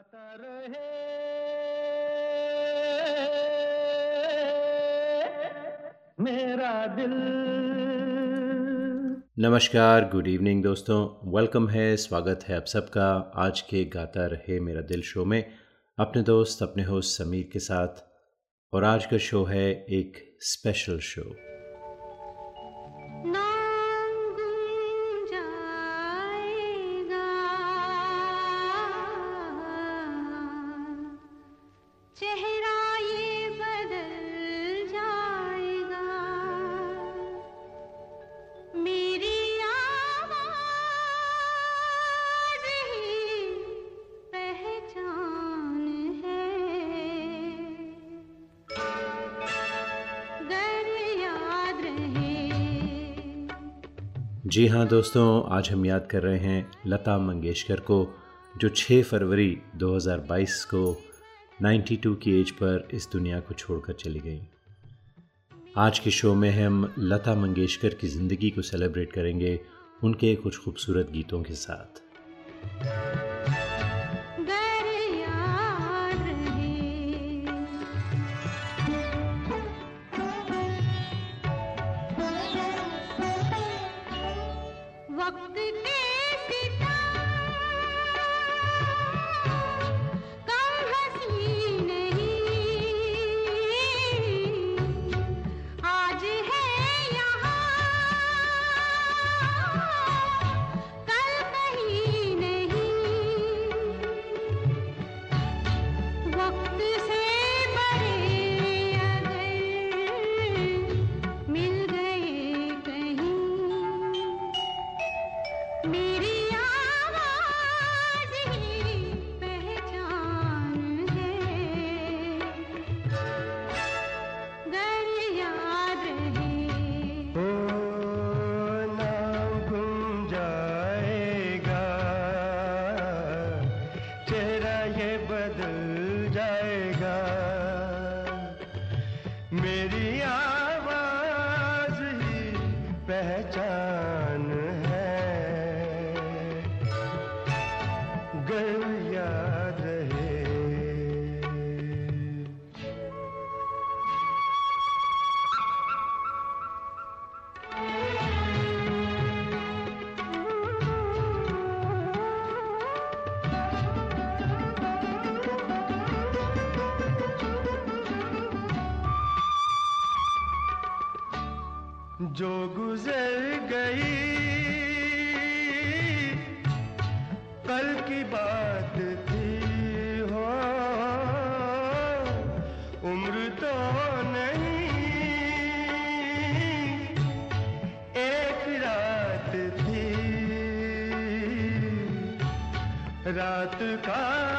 गाता रहे। मेरा दिल। नमस्कार गुड इवनिंग दोस्तों। वेलकम है, स्वागत है आप सबका। आज के गाता रहे मेरा दिल शो में। अपने दोस्त, अपने होस्ट समीर के साथ। और आज का शो है एक स्पेशल शो जी हाँ दोस्तों, आज हम याद कर रहे हैं लता मंगेशकर को, जो 6 फरवरी 2022 को 92 की एज पर इस दुनिया को छोड़कर चली गई। आज के शो में हम लता मंगेशकर की ज़िंदगी को सेलिब्रेट करेंगे उनके कुछ खूबसूरत गीतों के साथ। तो नहीं। एक रात थी। रात का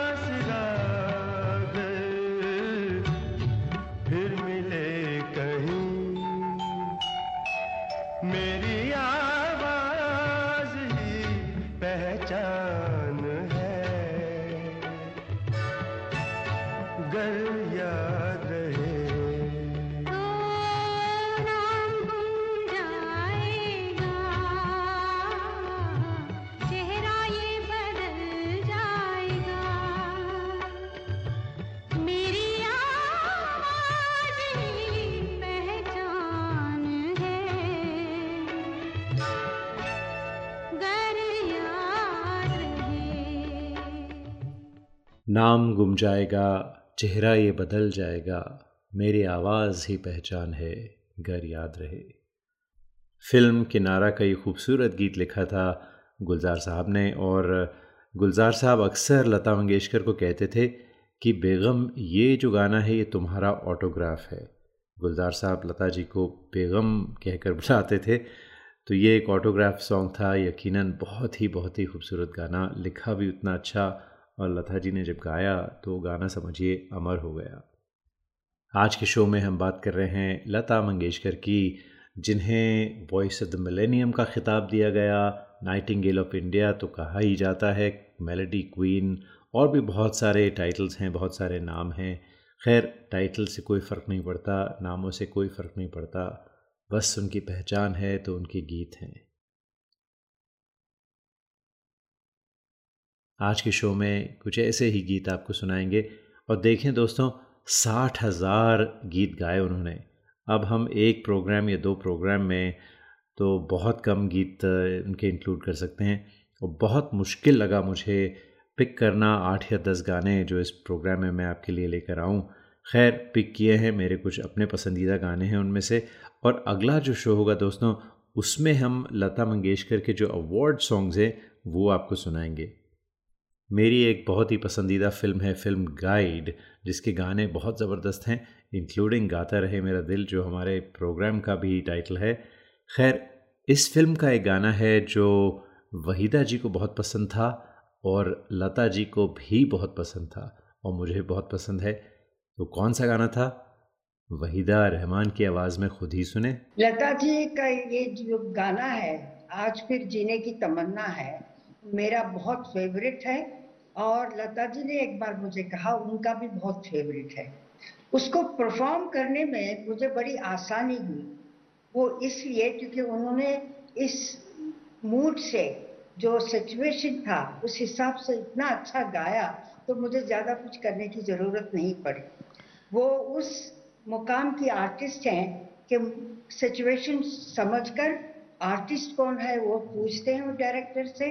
नाम गुम जाएगा, चेहरा ये बदल जाएगा, मेरी आवाज़ ही पहचान है, घर याद रहे। फ़िल्म किनारा का ये खूबसूरत गीत लिखा था गुलजार साहब ने और गुलजार साहब अक्सर लता मंगेशकर को कहते थे कि, बेगम, ये जो गाना है, ये तुम्हारा ऑटोग्राफ है। गुलजार साहब लता जी को बेगम कहकर बुलाते थे। तो ये एक ऑटोग्राफ सॉन्ग था, यकीनन बहुत ही बहुत ही खूबसूरत गाना, लिखा भी उतना अच्छा और लता जी ने जब गाया तो गाना समझिए अमर हो गया। आज के शो में हम बात कर रहे हैं लता मंगेशकर की, जिन्हें वॉइस ऑफ़ द मिलेनियम का खिताब दिया गया नाइटिंगेल ऑफ़ इंडिया तो कहा ही जाता है मेलेडी क्वीन और भी बहुत सारे टाइटल्स हैं, बहुत सारे नाम हैं। खैर टाइटल से कोई फ़र्क नहीं पड़ता, नामों से कोई फ़र्क नहीं पड़ता, बस उनकी पहचान है तो उनके गीत हैं। आज के शो में कुछ ऐसे ही गीत आपको सुनाएँगे। और देखें दोस्तों, साठ हज़ार गीत गाए उन्होंने। अब हम एक प्रोग्राम या दो प्रोग्राम में तो बहुत कम गीत उनके इंक्लूड कर सकते हैं। और बहुत मुश्किल लगा मुझे पिक करना आठ या दस गाने जो इस प्रोग्राम में मैं आपके लिए लेकर आऊँ। खैर पिक किए हैं, मेरे कुछ अपने पसंदीदा गाने हैं उनमें से। और अगला जो शो होगा दोस्तों, उसमें हम लता मंगेशकर के जो अवार्ड सॉन्ग्स हैं, वो आपको सुनाएँगे। मेरी एक बहुत ही पसंदीदा फ़िल्म है फ़िल्म गाइड, जिसके गाने बहुत ज़बरदस्त हैं, इंक्लूडिंग गाता रहे मेरा दिल, जो हमारे प्रोग्राम का भी टाइटल है। खैर, इस फ़िल्म का एक गाना है जो वहीदा जी को बहुत पसंद था और लता जी को भी बहुत पसंद था और मुझे बहुत पसंद है। तो कौन सा गाना था? वहीदा रहमान की आवाज़ में खुद ही सुने। लता जी का ये जो गाना है, आज फिर जीने की तमन्ना है, मेरा बहुत फेवरेट है। और लता जी ने एक बार मुझे कहा, उनका भी बहुत फेवरेट है। उसको परफॉर्म करने में मुझे बड़ी आसानी हुई। वो इसलिए क्योंकि उन्होंने इस मूड से जो सिचुएशन था, उस हिसाब से इतना अच्छा गाया तो मुझे ज़्यादा कुछ करने की ज़रूरत नहीं पड़ी। वो उस मुकाम की आर्टिस्ट हैं कि सिचुएशन समझकर आर्टिस्ट कौन है, वो पूछते हैं वो डायरेक्टर से।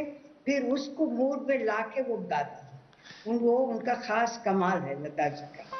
फिर उसको मूड में ला के वो गाती है वो उनका खास कमाल है लता जी का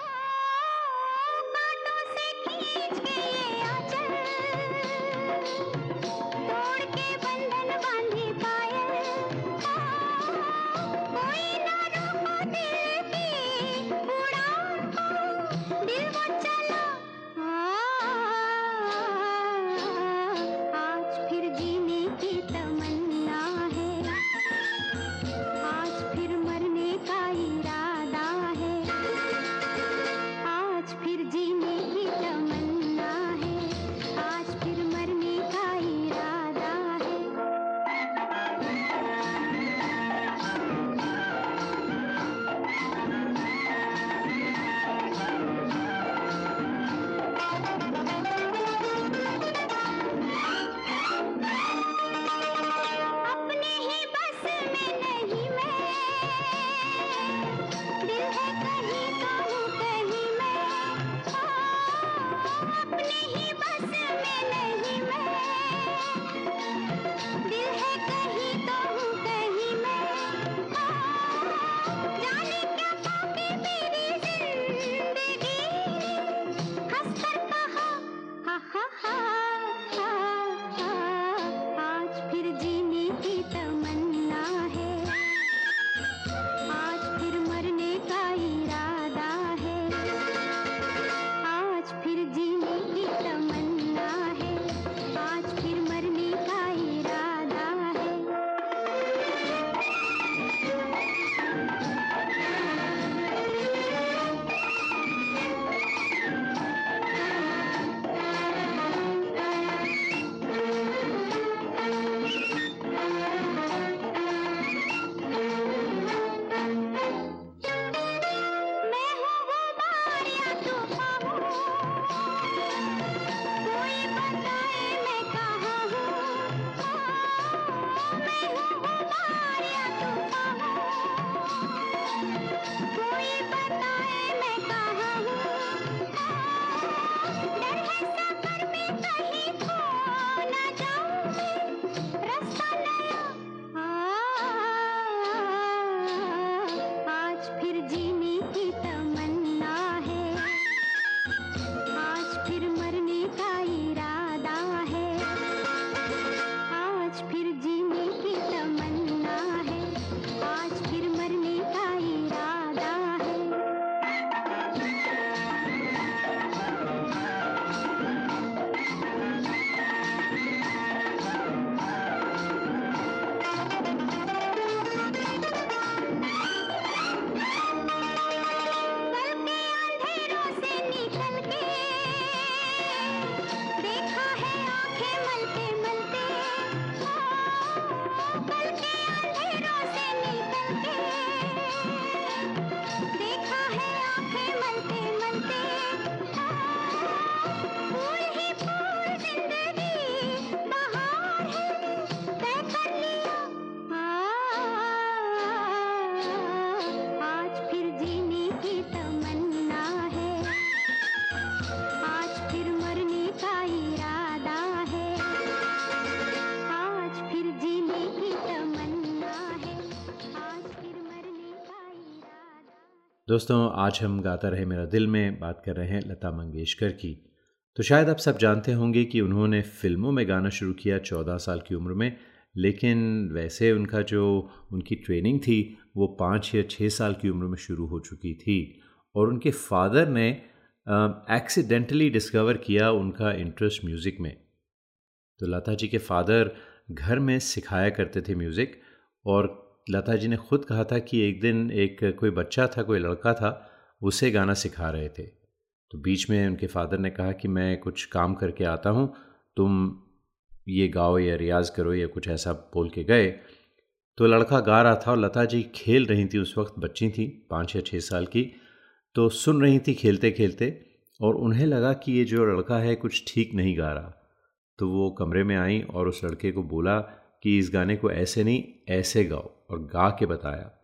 दोस्तों, आज हम गाता रहे मेरा दिल में, बात कर रहे हैं लता मंगेशकर की। तो शायद आप सब जानते होंगे कि उन्होंने फ़िल्मों में गाना शुरू किया चौदह साल की उम्र में, लेकिन वैसे उनका जो उनकी ट्रेनिंग थी, वो पाँच या छः साल की उम्र में शुरू हो चुकी थी। और उनके फादर ने एक्सीडेंटली डिस्कवर किया उनका इंटरेस्ट म्यूज़िक में। तो लता जी के फादर घर में सिखाया करते थे म्यूज़िक और लता जी ने खुद कहा था कि एक दिन एक कोई बच्चा था, कोई लड़का था, उसे गाना सिखा रहे थे। तो बीच में उनके फादर ने कहा कि मैं कुछ काम करके आता हूँ, तुम ये गाओ या रियाज़ करो या कुछ ऐसा बोल के गए। तो लड़का गा रहा था और लता जी खेल रही थी, उस वक्त बच्ची थी, पाँच या छः साल की। तो सुन रही थी खेलते खेलते और उन्हें लगा कि ये जो लड़का है कुछ ठीक नहीं गा रहा। तो वो कमरे में आई और उस लड़के को बोला कि इस गाने को ऐसे नहीं, ऐसे गाओ। और गा के बताया।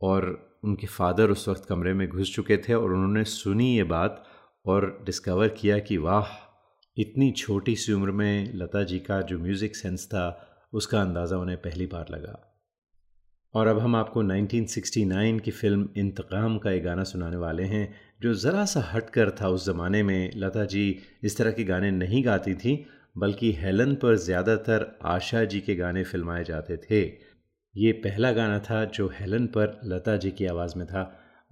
और उनके फादर उस वक्त कमरे में घुस चुके थे और उन्होंने सुनी ये बात और डिस्कवर किया कि वाह, इतनी छोटी सी उम्र में लता जी का जो म्यूज़िक सेंस था, उसका अंदाज़ा उन्हें पहली बार लगा। और अब हम आपको 1969 की फ़िल्म इंतकाम का एक गाना सुनाने वाले हैं, जो ज़रा सा हट कर था उस ज़माने में। लता जी इस तरह के गाने नहीं गाती थी बल्कि हेलन पर ज़्यादातर आशा जी के गाने फिल्माए जाते थे ये पहला गाना था जो हेलन पर लता जी की आवाज़ में था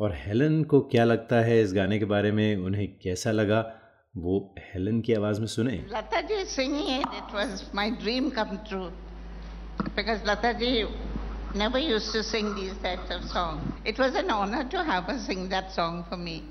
और हेलन को क्या लगता है इस गाने के बारे में, उन्हें कैसा लगा, वो हेलन की आवाज़ में सुने Lata ji singing it was my dream come true because Lata ji never used to sing these types of songs. It was an honor to have her sing that song for me.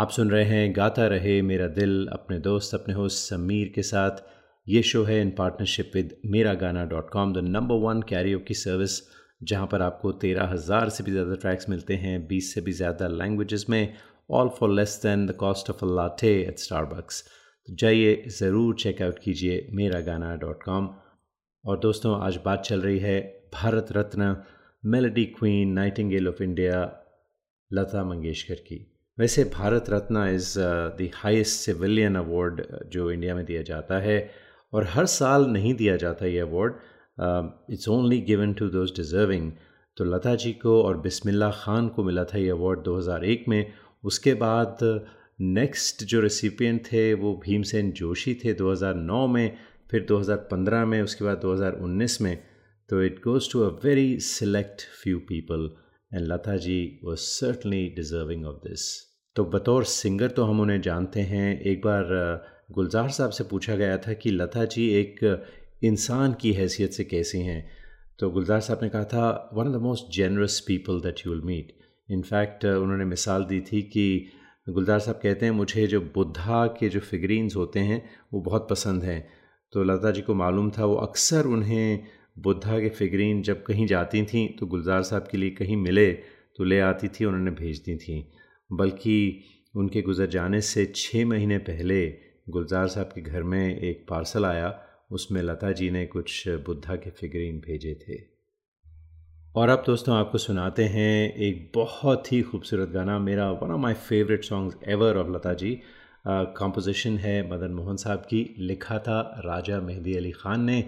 आप सुन रहे हैं गाता रहे मेरा दिल अपने दोस्त, अपने होस्ट समीर के साथ। ये शो है इन पार्टनरशिप विद मेरा गाना dot com the number one Cairo की सर्विस जहाँ पर आपको तेरह हज़ार से भी ज़्यादा ट्रैक्स मिलते हैं, बीस से भी ज़्यादा लैंग्वेजेस में all for less than the cost of a latte at Starbucks तो जाइए, ज़रूर चेकआउट कीजिए मेरा गाना डॉट कॉम और दोस्तों, आज बात चल रही है Bharat Ratna melody queen nightingale of India Lata Mangeshkar की। वैसे Bharat Ratna is the highest civilian award जो इंडिया में दिया जाता है, और हर साल नहीं दिया जाता ये award it's only given to those deserving तो लता जी को और बिस्मिल्ला ख़ान को मिला था ये अवार्ड 2001 में। उसके बाद नेक्स्ट जो रेसिपिएंट थे, वो भीमसेन जोशी थे 2009 में, फिर 2015 में, उसके बाद 2019 में। तो it goes to a very select few people and Lata ji was certainly deserving of this तो बतौर सिंगर तो हम उन्हें जानते हैं। एक बार गुलजार साहब से पूछा गया था कि, लता जी, एक इंसान की हैसियत से कैसी हैं? तो गुलजार साहब ने कहा था one of the most generous people that you will meet in fact उन्होंने मिसाल दी थी कि गुलजार साहब कहते हैं, मुझे जो बुद्धा के जो फिगरीन्स होते हैं, वो बहुत पसंद हैं। तो लता जी को मालूम था, वो अक्सर उन्हें बुद्धा के फिगरीन जब कहीं जाती थीं तो गुलजार साहब के लिए कहीं मिले तो ले आती थी, उन्होंने भेज दी थी। बल्कि उनके गुजर जाने से छः महीने पहले गुलजार साहब के घर में एक पार्सल आया, उसमें लता जी ने कुछ बुद्धा के फिगरीन भेजे थे। और अब दोस्तों आपको सुनाते हैं एक बहुत ही खूबसूरत गाना, मेरा one of my favourite songs ever of Lata ji. Composition है मदन मोहन साहब की, लिखा था राजा मेहदी अली ख़ान ने।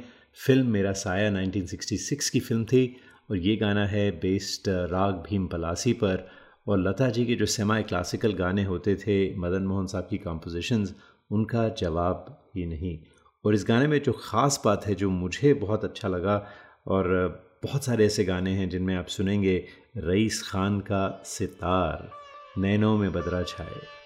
फ़िल्म मेरा साया 1966 की फ़िल्म थी और ये गाना है बेस्ड राग भीम पलासी पर। और लता जी के जो सेमाई क्लासिकल गाने होते थे, मदन मोहन साहब की कंपोजिशंस उनका जवाब ही नहीं। और इस गाने में जो ख़ास बात है, जो मुझे बहुत अच्छा लगा, और बहुत सारे ऐसे गाने हैं जिनमें आप सुनेंगे, रईस खान का सितार, नैनों में बदरा छाए।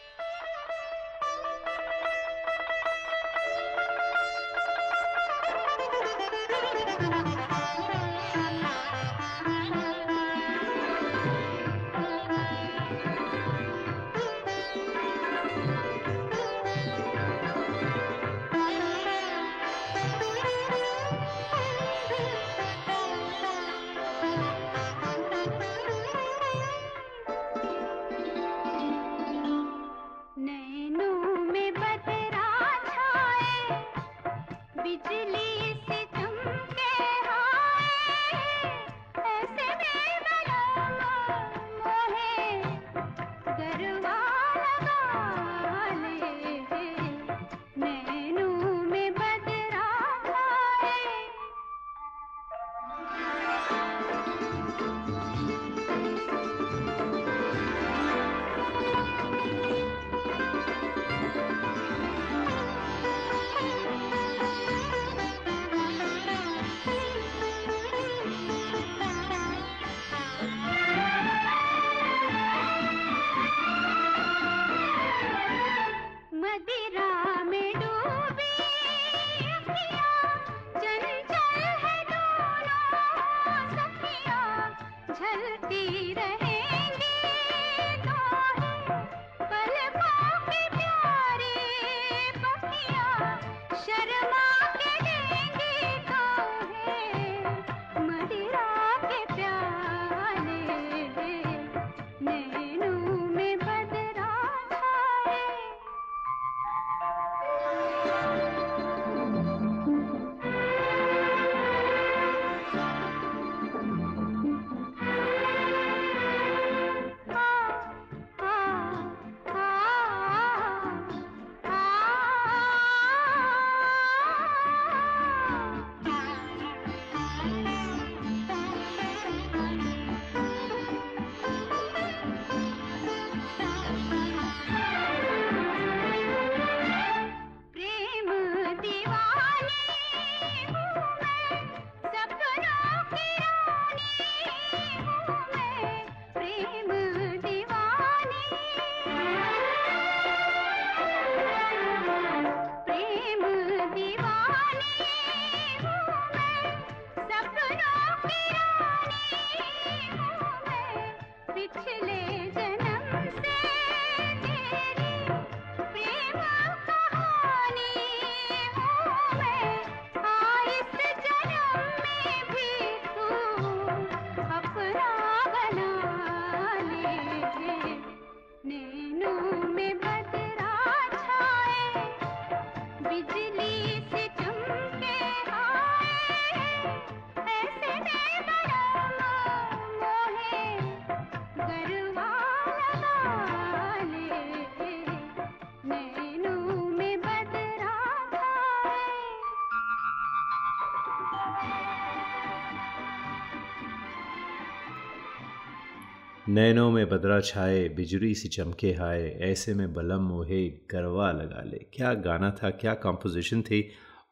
नैनों में बदरा छाए बिजली सी चमके हाय, ऐसे में बलम मोहे गरवा लगा ले। क्या गाना था, क्या कंपोजिशन थी?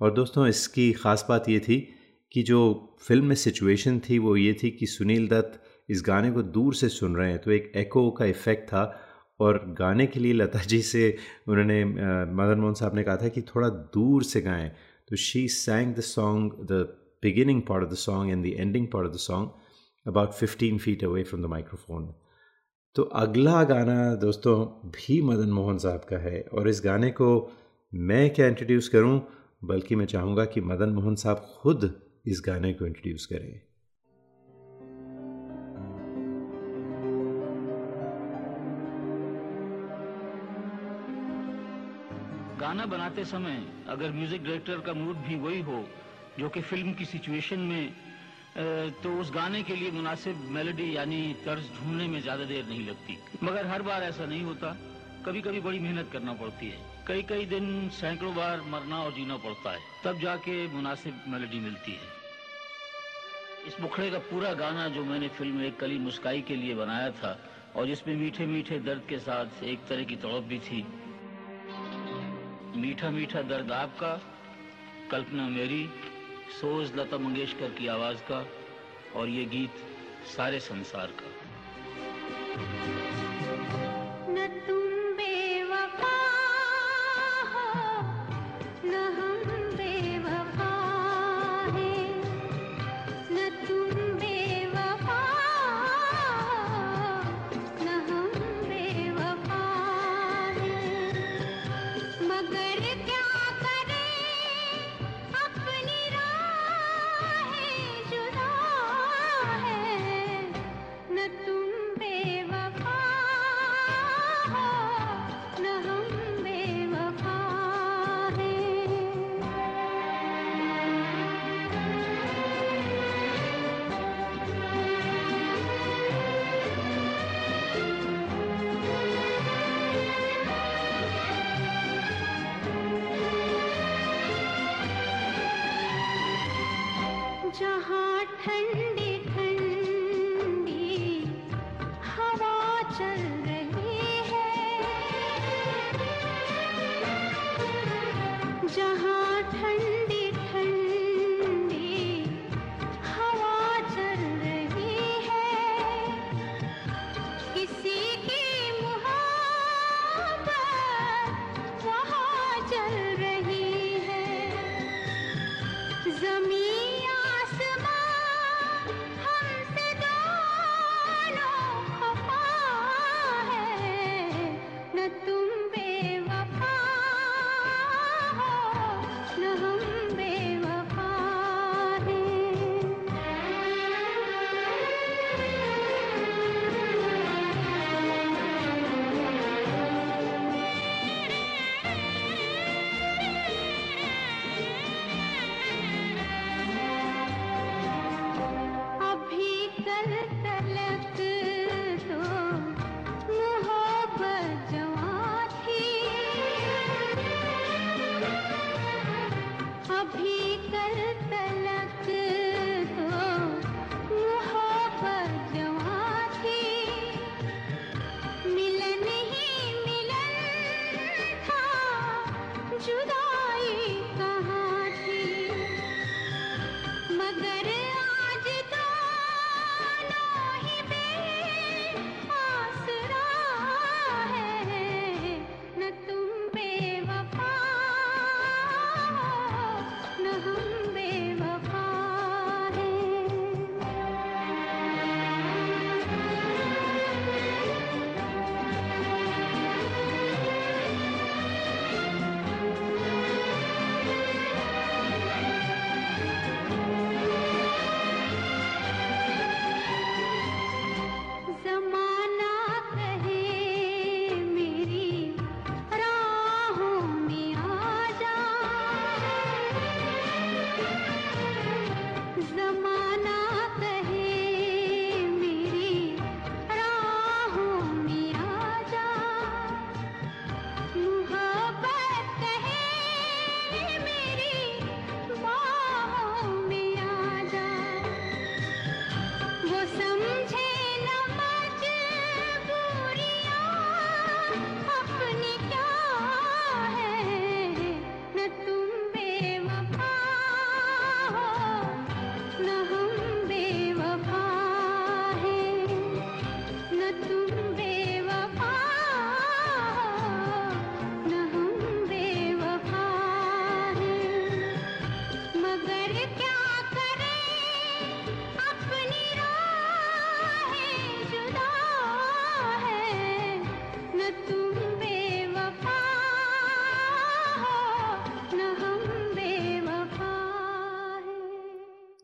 और दोस्तों, इसकी ख़ास बात ये थी कि जो फ़िल्म में सिचुएशन थी, वो ये थी कि सुनील दत्त इस गाने को दूर से सुन रहे हैं। तो एक एको का इफ़ेक्ट था और गाने के लिए लता जी से उन्होंने मदन मोहन साहब ने कहा था कि थोड़ा दूर से गाएँ। तो she sang the song the beginning part of the song and the ending part of the song about fifteen feet away from the microphone तो अगला गाना दोस्तों भी मदन मोहन साहब का है और इस गाने को मैं क्या इंट्रोड्यूस करूँ? बल्कि मैं चाहूँगा कि मदन मोहन साहब खुद इस गाने को इंट्रोड्यूस करें। गाना बनाते समय अगर म्यूज़िक डायरेक्टर का मूड भी वही हो, जो कि फ़िल्म की सिचुएशन में तो उस गाने के लिए मुनासिब मेलोडी यानी तर्ज ढूँढने में ज़्यादा देर नहीं लगती। मगर हर बार ऐसा नहीं होता। कभी कभी बड़ी मेहनत करना पड़ती है। कई कई दिन सैकड़ों बार मरना और जीना पड़ता है। तब जाके मुनासिब मेलोडी मिलती है। इस मुखड़े का पूरा गाना जो मैंने फ़िल्म एक कली मुस्काई के लिए बनाया था, और जिसमें मीठे मीठे दर्द के साथ एक तरह की तड़प भी थी। मीठा मीठा दर्द आपका, कल्पना मेरी सोज लता मंगेशकर की आवाज़ का और ये गीत सारे संसार का।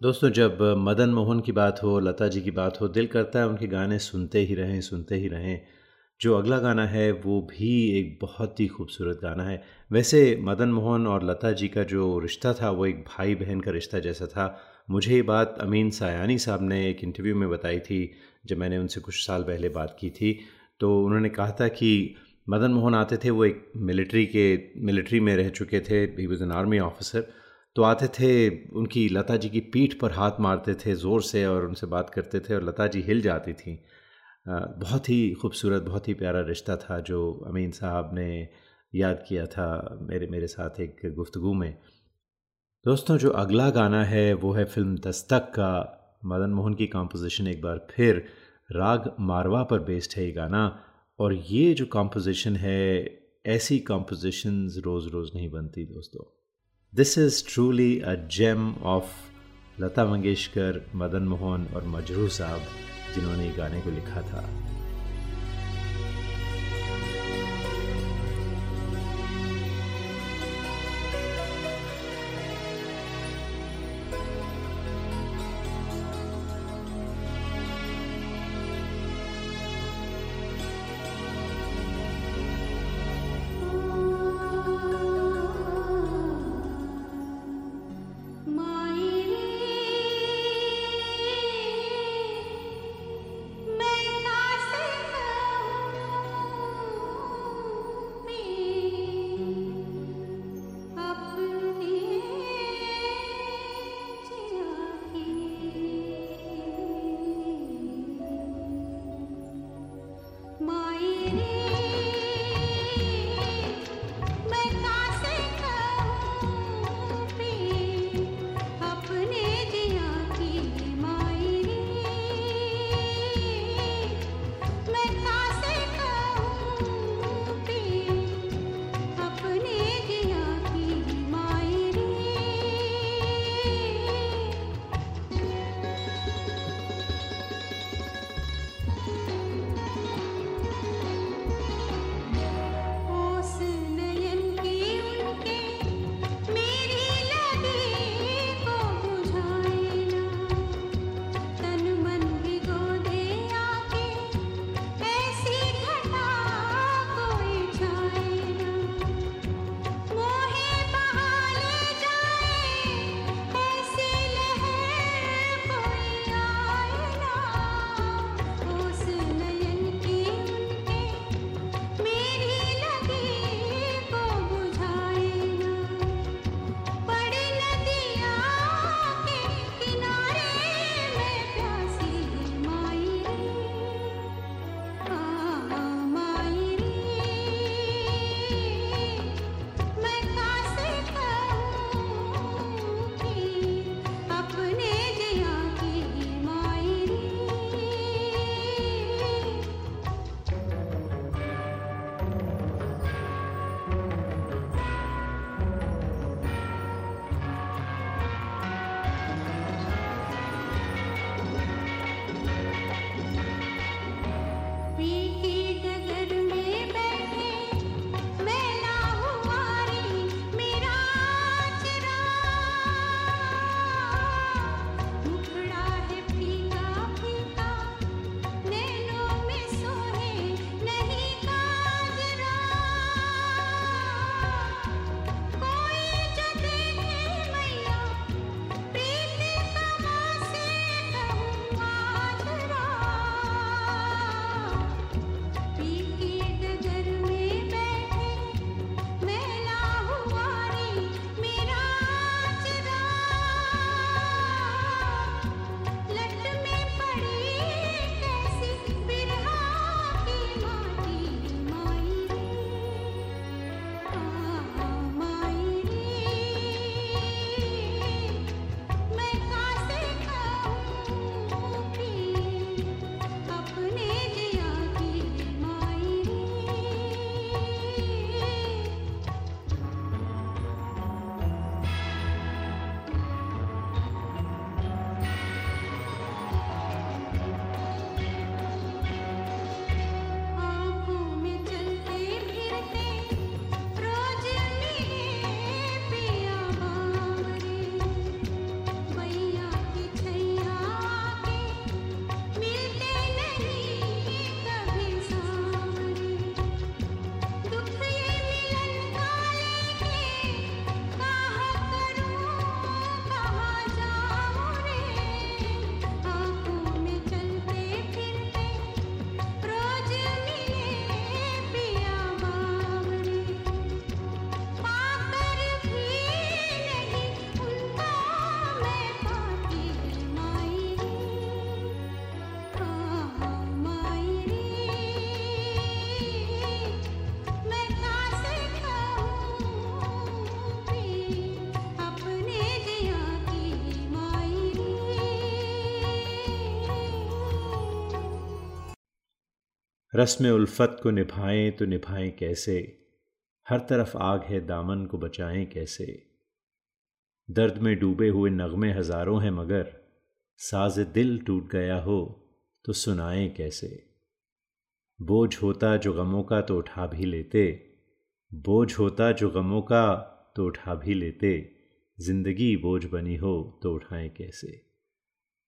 दोस्तों, जब मदन मोहन की बात हो, लता जी की बात हो, दिल करता है उनके गाने सुनते ही रहें, सुनते ही रहें। जो अगला गाना है, वो भी एक बहुत ही खूबसूरत गाना है। वैसे मदन मोहन और लता जी का जो रिश्ता था, वो एक भाई बहन का रिश्ता जैसा था। मुझे ये बात अमीन सायानी साहब ने एक इंटरव्यू में बताई थी, जब मैंने उनसे कुछ साल पहले बात की थी। तो उन्होंने कहा था कि मदन मोहन आते थे, वो एक मिलिट्री के मिलिट्री में रह चुके थे। He was an army officer तो आते थे, उनकी लता जी की पीठ पर हाथ मारते थे ज़ोर से और उनसे बात करते थे और लता जी हिल जाती थी। बहुत ही खूबसूरत, बहुत ही प्यारा रिश्ता था जो अमीन साहब ने याद किया था मेरे मेरे साथ एक गुफ्तगु में। दोस्तों, जो अगला गाना है, वो है फ़िल्म दस्तक का। मदन मोहन की कंपोजिशन एक बार फिर राग मारवा पर बेस्ड है ये गाना। और ये जो कंपोजिशन है, ऐसी कंपोजिशंस रोज़ रोज़ नहीं बनती दोस्तों। This is truly a gem of Lata Mangeshkar Madan Mohan और मजरू साहब, जिन्होंने गाने को लिखा था। रस्म उल्फत को निभाएँ तो निभाएँ कैसे? हर तरफ़ आग है, दामन को बचाएँ कैसे? दर्द में डूबे हुए नगमे हज़ारों हैं मगर, साज दिल टूट गया हो तो सुनाएँ कैसे? बोझ होता जो गमों का तो उठा भी लेते, बोझ होता जो गमों का तो उठा भी लेते, ज़िंदगी बोझ बनी हो तो उठाएँ कैसे?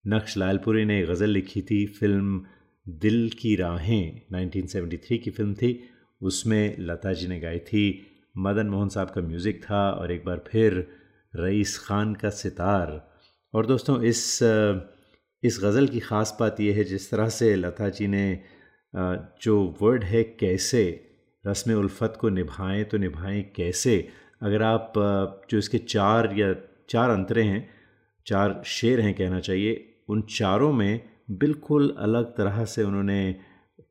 नक्श लालपुरी ने गज़ल लिखी थी, फ़िल्म दिल की राहें 1973 की फ़िल्म थी। उसमें लता जी ने गाई थी, मदन मोहन साहब का म्यूज़िक था और एक बार फिर रईस ख़ान का सितार। और दोस्तों, इस इस गज़ल की ख़ास बात यह है, जिस तरह से लता जी ने जो वर्ड है कैसे रस्म उल्फत को निभाएँ तो निभाएँ कैसे? अगर आप जो इसके चार या चार अंतरे हैं, चार शेर हैं कहना चाहिए, उन चारों में बिल्कुल अलग तरह से उन्होंने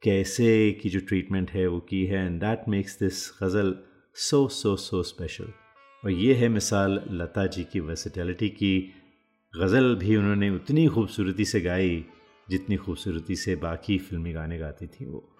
कैसे की जो ट्रीटमेंट है वो की है and that makes this ghazal so so so special और ये है मिसाल लता जी की वर्सिटैलिटी की। गज़ल भी उन्होंने उतनी खूबसूरती से गाई जितनी खूबसूरती से बाकी फिल्मी गाने गाती थी वो।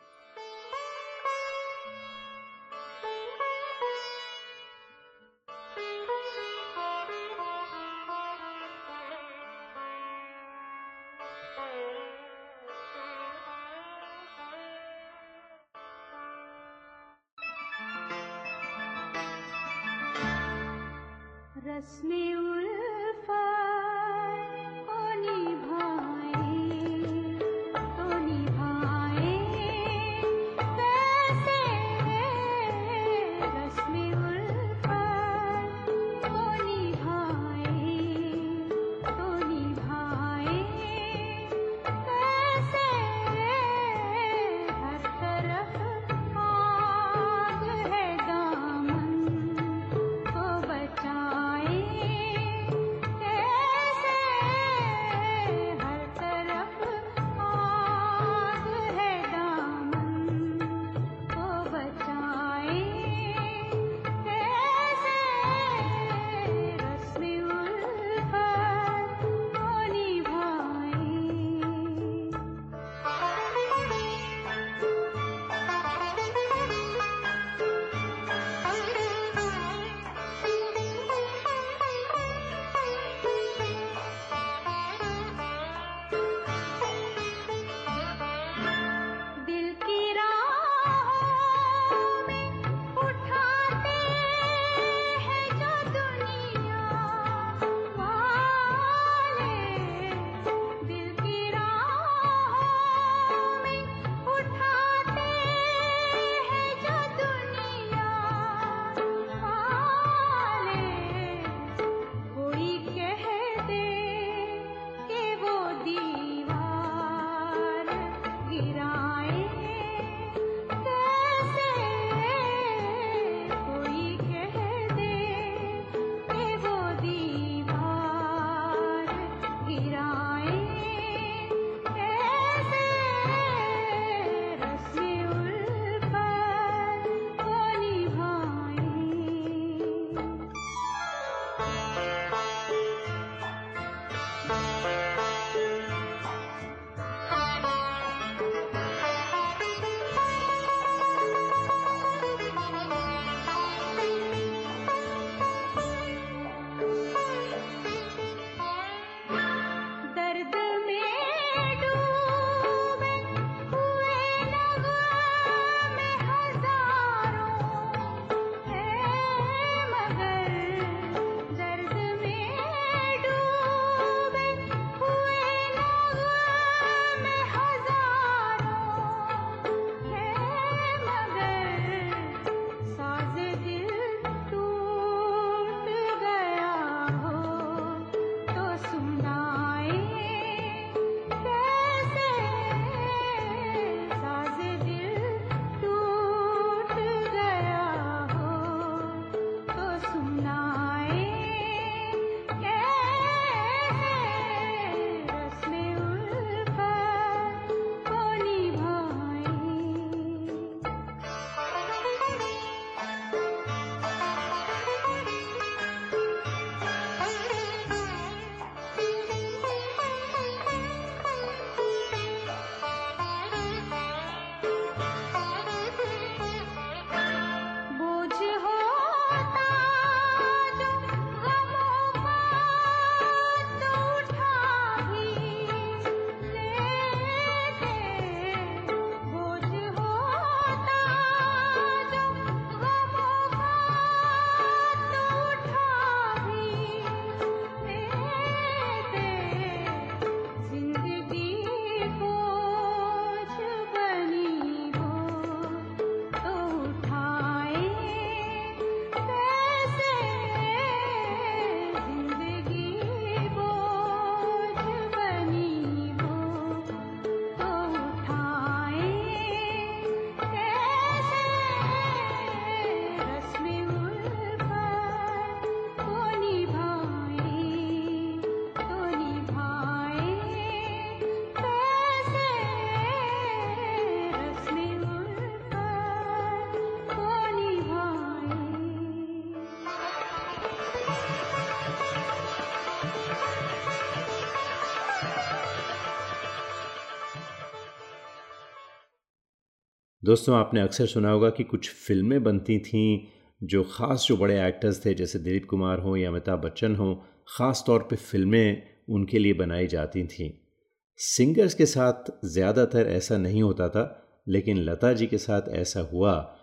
दोस्तों, आपने अक्सर सुना होगा कि कुछ फ़िल्में बनती थीं जो ख़ास जो बड़े एक्टर्स थे, जैसे दिलीप कुमार हों या अमिताभ बच्चन हों, ख़ास तौर पे फ़िल्में उनके लिए बनाई जाती थीं। सिंगर्स के साथ ज़्यादातर ऐसा नहीं होता था, लेकिन लता जी के साथ ऐसा हुआ।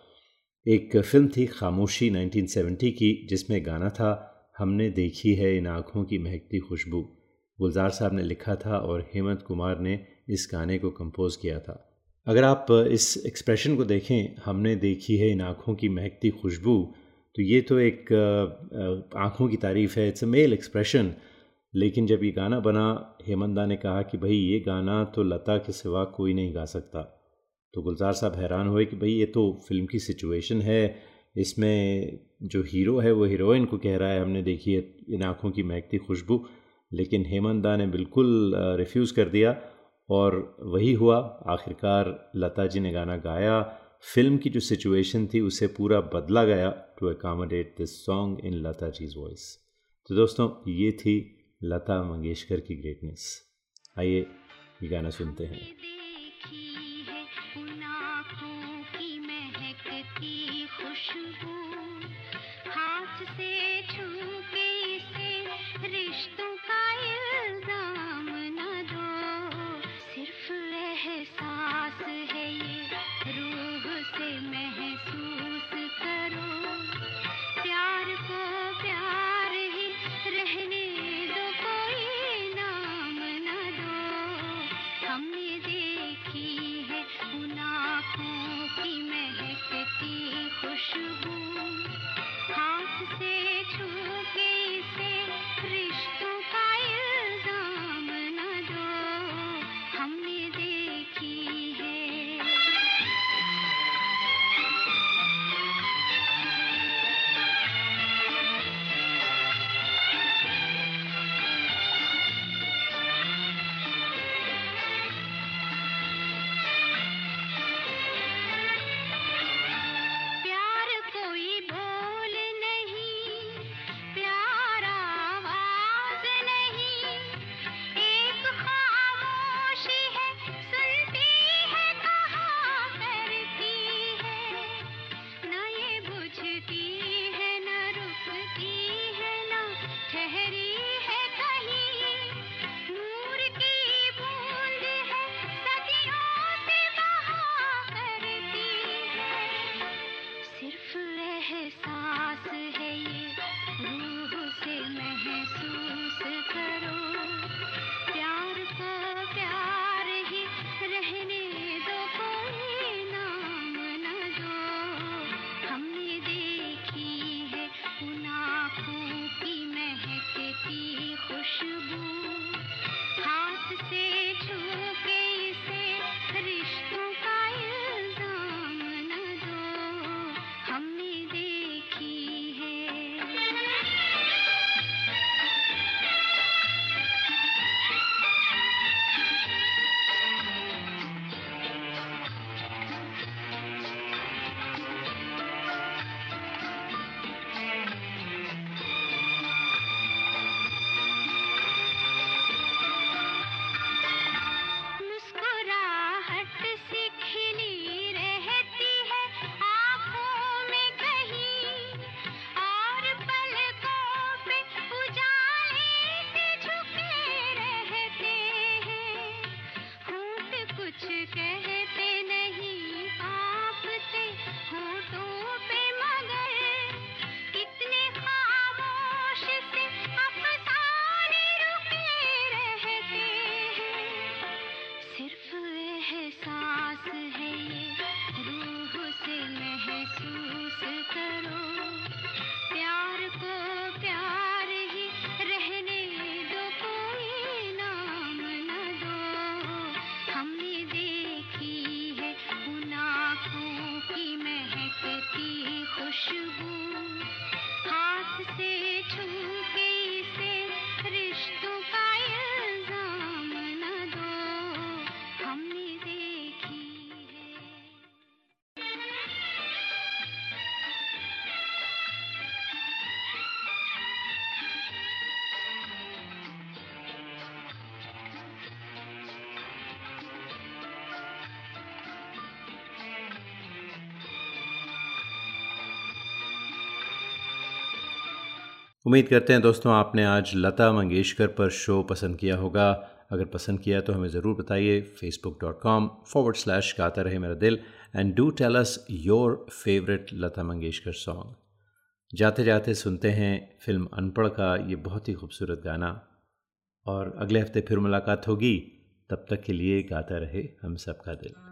एक फ़िल्म थी खामोशी 1970 की, जिसमें गाना था, हमने देखी है इन आँखों की महकती खुशबू। गुलजार साहब ने लिखा था और हेमंत कुमार ने इस गाने को कंपोज किया था। अगर आप इस एक्सप्रेशन को देखें, हमने देखी है इन आँखों की महकती खुशबू तो ये तो एक आँखों की तारीफ़ है इट्स अ मेल एक्सप्रेशन लेकिन जब ये गाना बना हेमंदा ने कहा कि भाई, ये गाना तो लता के सिवा कोई नहीं गा सकता। तो गुलजार साहब हैरान हुए कि भाई, ये तो फ़िल्म की सिचुएशन है। इसमें जो हीरो है, वो हीरोइन को कह रहा है, हमने देखी है इन आँखों की महकती खुशबू। लेकिन हेमंदा ने बिल्कुल रिफ्यूज़ कर दिया। और वही हुआ। आखिरकार लता जी ने गाना गाया। फ़िल्म की जो सिचुएशन थी, उसे पूरा बदला गया to accommodate this song in Lata जीज voice तो दोस्तों, ये थी लता मंगेशकर की ग्रेटनेस आइए, ये गाना सुनते हैं। उम्मीद करते हैं दोस्तों आपने आज लता मंगेशकर पर शो पसंद किया होगा। अगर पसंद किया तो हमें ज़रूर बताइए। Facebook dot com forward slash Gaata Rahe Mera Dil and do tell us your favourite Lata Mangeshkar song जाते जाते सुनते हैं फ़िल्म अनपढ़ का ये बहुत ही खूबसूरत गाना। और अगले हफ़्ते फिर मुलाकात होगी। तब तक के लिए गाता रहे हम सबका दिल।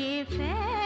ये फैसला